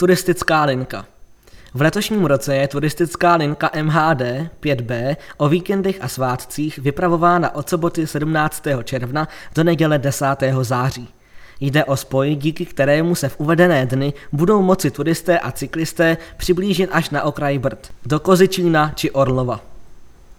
Turistická linka. V letošním roce je turistická linka MHD 5B o víkendech a svátcích vypravována od soboty 17. června do neděle 10. září. Jde o spoj, díky kterému se v uvedené dny budou moci turisté a cyklisté přiblížit až na okraj Brd, do Kozičína či Orlova.